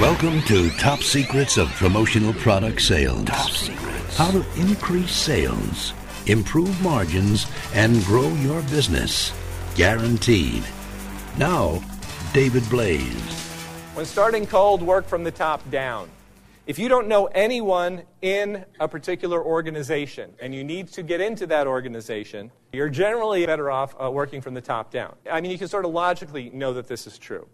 Welcome to Top Secrets of Promotional Product Sales. Top Secrets. How to increase sales, improve margins, and grow your business. Guaranteed. Now, David Blaise. When starting cold, work from the top down. If you don't know anyone in a particular organization and you need to get into that organization, you're generally better off uh, working from the top down. I mean, you can sort of logically know that this is true.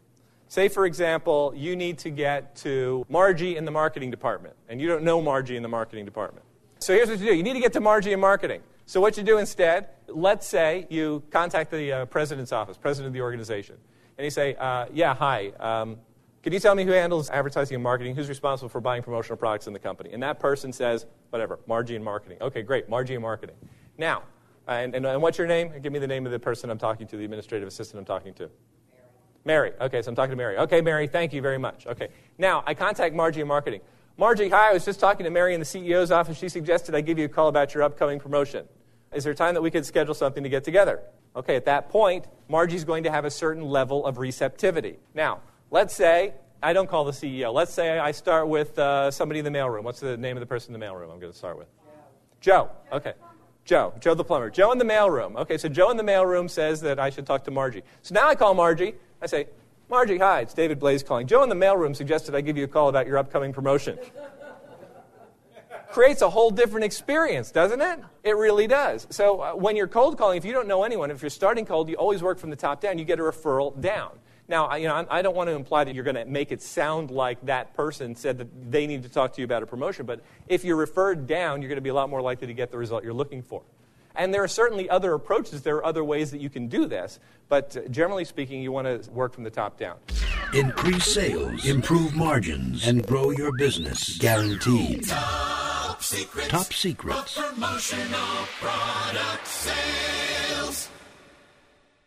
Say, for example, you need to get to Margie in the marketing department, and you don't know Margie in the marketing department. So here's what you do you need to get to Margie in marketing. So, what you do instead, let's say you contact the uh, president's office, president of the organization, and you say, uh, Yeah, hi. Um, can you tell me who handles advertising and marketing? Who's responsible for buying promotional products in the company? And that person says, Whatever, Margie in marketing. Okay, great, Margie in marketing. Now, and, and, and what's your name? Give me the name of the person I'm talking to, the administrative assistant I'm talking to. Mary. Okay, so I'm talking to Mary. Okay, Mary, thank you very much. Okay. Now, I contact Margie in marketing. Margie, hi, I was just talking to Mary in the CEO's office. She suggested I give you a call about your upcoming promotion. Is there time that we could schedule something to get together? Okay, at that point, Margie's going to have a certain level of receptivity. Now, let's say I don't call the CEO. Let's say I start with uh, somebody in the mailroom. What's the name of the person in the mailroom I'm going to start with? Joe. Okay. Joe. Joe the plumber. Joe in the mailroom. Okay, so Joe in the mailroom says that I should talk to Margie. So now I call Margie. I say, Margie, hi, it's David Blaise calling. Joe in the mailroom suggested I give you a call about your upcoming promotion. Creates a whole different experience, doesn't it? It really does. So uh, when you're cold calling, if you don't know anyone, if you're starting cold, you always work from the top down. You get a referral down. Now, you know, I don't want to imply that you're going to make it sound like that person said that they need to talk to you about a promotion, but if you're referred down, you're going to be a lot more likely to get the result you're looking for. And there are certainly other approaches. There are other ways that you can do this. But uh, generally speaking, you want to work from the top down. Increase sales, improve margins, and grow your business. Guaranteed. Top secrets. Top secrets. promotional product sales.